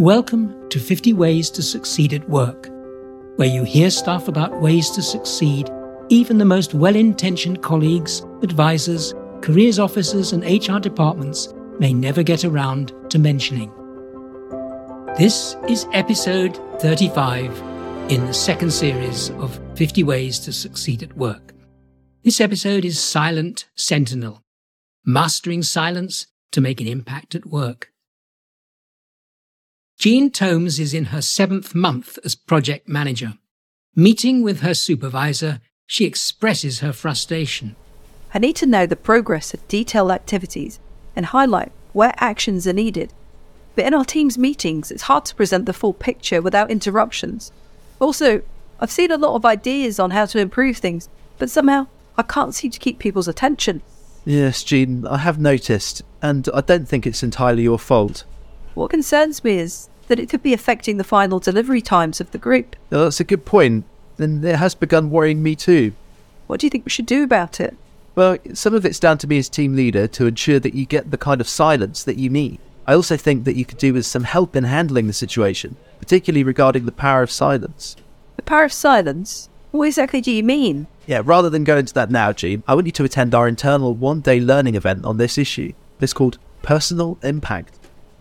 Welcome to 50 Ways to Succeed at Work, where you hear stuff about ways to succeed even the most well intentioned colleagues, advisors, careers officers, and HR departments may never get around to mentioning. This is episode 35 in the second series of 50 Ways to Succeed at Work. This episode is Silent Sentinel Mastering Silence to Make an Impact at Work. Jean Tomes is in her seventh month as project manager. Meeting with her supervisor, she expresses her frustration. I need to know the progress of detailed activities and highlight where actions are needed. But in our team's meetings, it's hard to present the full picture without interruptions. Also, I've seen a lot of ideas on how to improve things, but somehow I can't seem to keep people's attention. Yes, Jean, I have noticed, and I don't think it's entirely your fault. What concerns me is that it could be affecting the final delivery times of the group. Now, that's a good point. point, and it has begun worrying me too. What do you think we should do about it? Well, some of it's down to me as team leader to ensure that you get the kind of silence that you need. I also think that you could do with some help in handling the situation, particularly regarding the power of silence. The power of silence? What exactly do you mean? Yeah, rather than go into that now, Jean, I want you to attend our internal one day learning event on this issue. It's called Personal Impact,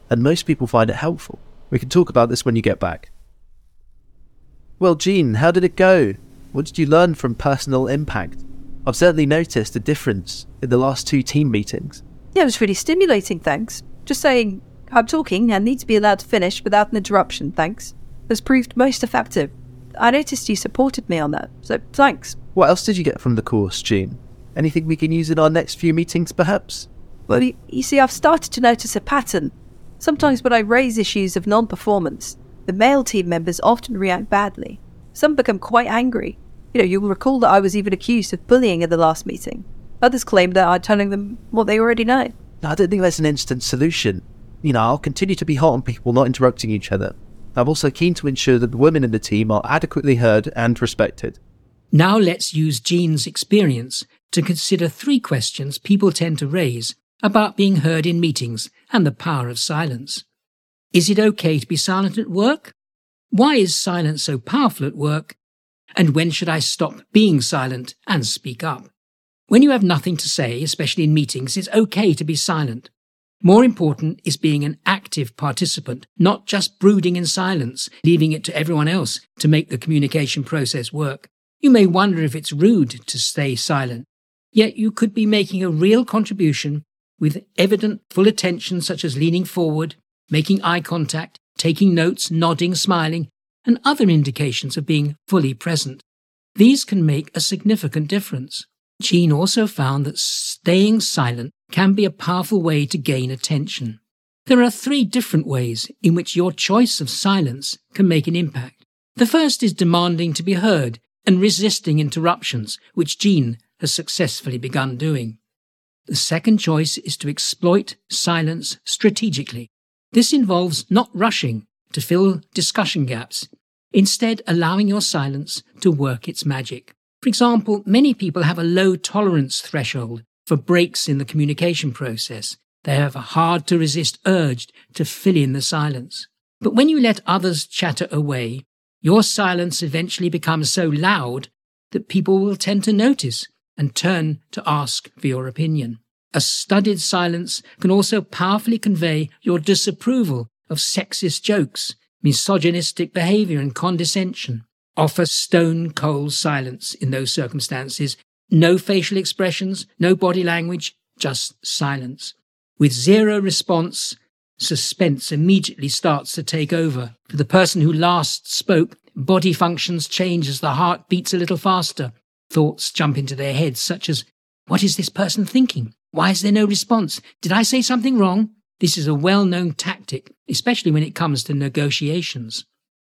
and most people find it helpful. We can talk about this when you get back. Well, Jean, how did it go? What did you learn from personal impact? I've certainly noticed a difference in the last two team meetings. Yeah, it was really stimulating, thanks. Just saying, I'm talking and need to be allowed to finish without an interruption, thanks. Has proved most effective. I noticed you supported me on that, so thanks. What else did you get from the course, Jean? Anything we can use in our next few meetings, perhaps? Well, you, you see, I've started to notice a pattern. Sometimes when I raise issues of non performance, the male team members often react badly. Some become quite angry. You know, you'll recall that I was even accused of bullying at the last meeting. Others claim that I'm telling them what they already know. No, I don't think there's an instant solution. You know, I'll continue to be hot on people not interrupting each other. I'm also keen to ensure that the women in the team are adequately heard and respected. Now let's use Jean's experience to consider three questions people tend to raise about being heard in meetings and the power of silence. Is it okay to be silent at work? Why is silence so powerful at work? And when should I stop being silent and speak up? When you have nothing to say, especially in meetings, it's okay to be silent. More important is being an active participant, not just brooding in silence, leaving it to everyone else to make the communication process work. You may wonder if it's rude to stay silent, yet you could be making a real contribution with evident full attention, such as leaning forward, making eye contact, taking notes, nodding, smiling, and other indications of being fully present. These can make a significant difference. Jean also found that staying silent can be a powerful way to gain attention. There are three different ways in which your choice of silence can make an impact. The first is demanding to be heard and resisting interruptions, which Jean has successfully begun doing. The second choice is to exploit silence strategically. This involves not rushing to fill discussion gaps, instead allowing your silence to work its magic. For example, many people have a low tolerance threshold for breaks in the communication process. They have a hard to resist urge to fill in the silence. But when you let others chatter away, your silence eventually becomes so loud that people will tend to notice and turn to ask for your opinion. A studied silence can also powerfully convey your disapproval of sexist jokes, misogynistic behavior, and condescension. Offer stone cold silence in those circumstances. No facial expressions, no body language, just silence. With zero response, suspense immediately starts to take over. For the person who last spoke, body functions change as the heart beats a little faster. Thoughts jump into their heads, such as, What is this person thinking? Why is there no response? Did I say something wrong? This is a well known tactic, especially when it comes to negotiations.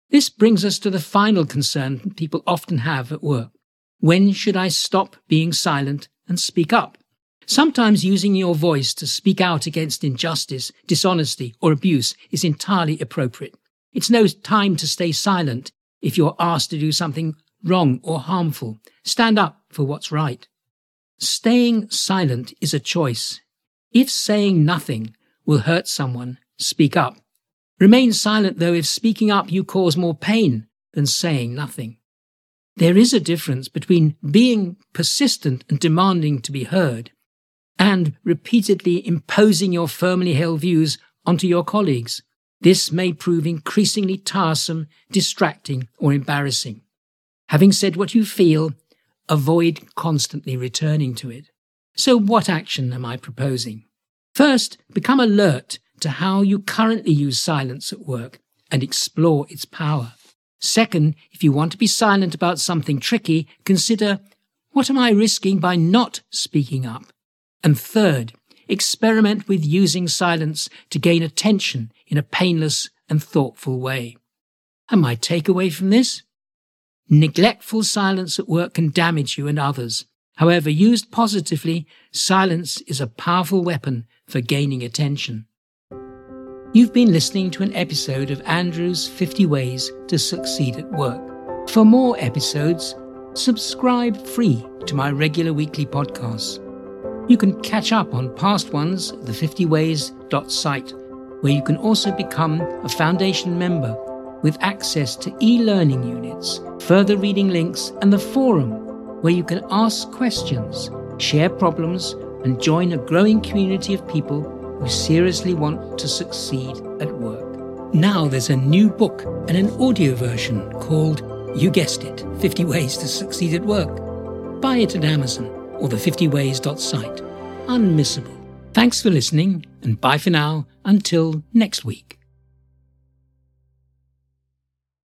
This brings us to the final concern people often have at work. When should I stop being silent and speak up? Sometimes using your voice to speak out against injustice, dishonesty, or abuse is entirely appropriate. It's no time to stay silent if you're asked to do something wrong or harmful. Stand up for what's right. Staying silent is a choice. If saying nothing will hurt someone, speak up. Remain silent, though, if speaking up you cause more pain than saying nothing. There is a difference between being persistent and demanding to be heard and repeatedly imposing your firmly held views onto your colleagues. This may prove increasingly tiresome, distracting, or embarrassing. Having said what you feel, avoid constantly returning to it. So, what action am I proposing? First, become alert to how you currently use silence at work and explore its power. Second, if you want to be silent about something tricky, consider what am I risking by not speaking up? And third, experiment with using silence to gain attention in a painless and thoughtful way. And my takeaway from this? Neglectful silence at work can damage you and others. However, used positively, silence is a powerful weapon for gaining attention. You've been listening to an episode of Andrew's 50 Ways to Succeed at Work. For more episodes, subscribe free to my regular weekly podcasts. You can catch up on past ones at the 50ways.site, where you can also become a foundation member with access to e learning units, further reading links, and the forum, where you can ask questions, share problems, and join a growing community of people who seriously want to succeed at work. Now there's a new book and an audio version called, you guessed it, 50 Ways to Succeed at Work. Buy it at Amazon or the 50ways.site. Unmissable. Thanks for listening, and bye for now until next week.